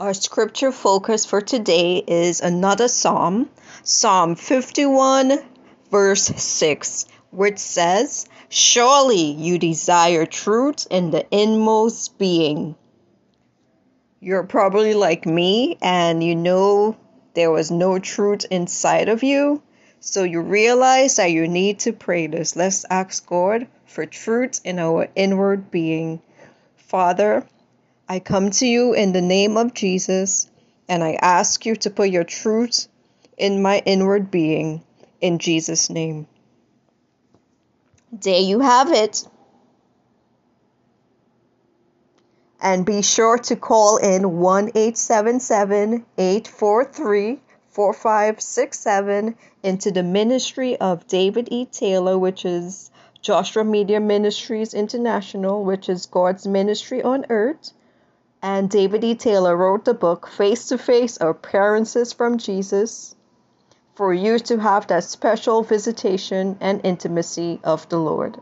Our scripture focus for today is another psalm, Psalm 51, verse 6, which says, Surely you desire truth in the inmost being. You're probably like me and you know there was no truth inside of you. So you realize that you need to pray this. Let's ask God for truth in our inward being. Father, I come to you in the name of Jesus and I ask you to put your truth in my inward being in Jesus' name. There you have it. And be sure to call in 1 877 843 4567 into the ministry of David E. Taylor, which is Joshua Media Ministries International, which is God's ministry on earth. And David E. Taylor wrote the book Face to Face Appearances from Jesus for you to have that special visitation and intimacy of the Lord.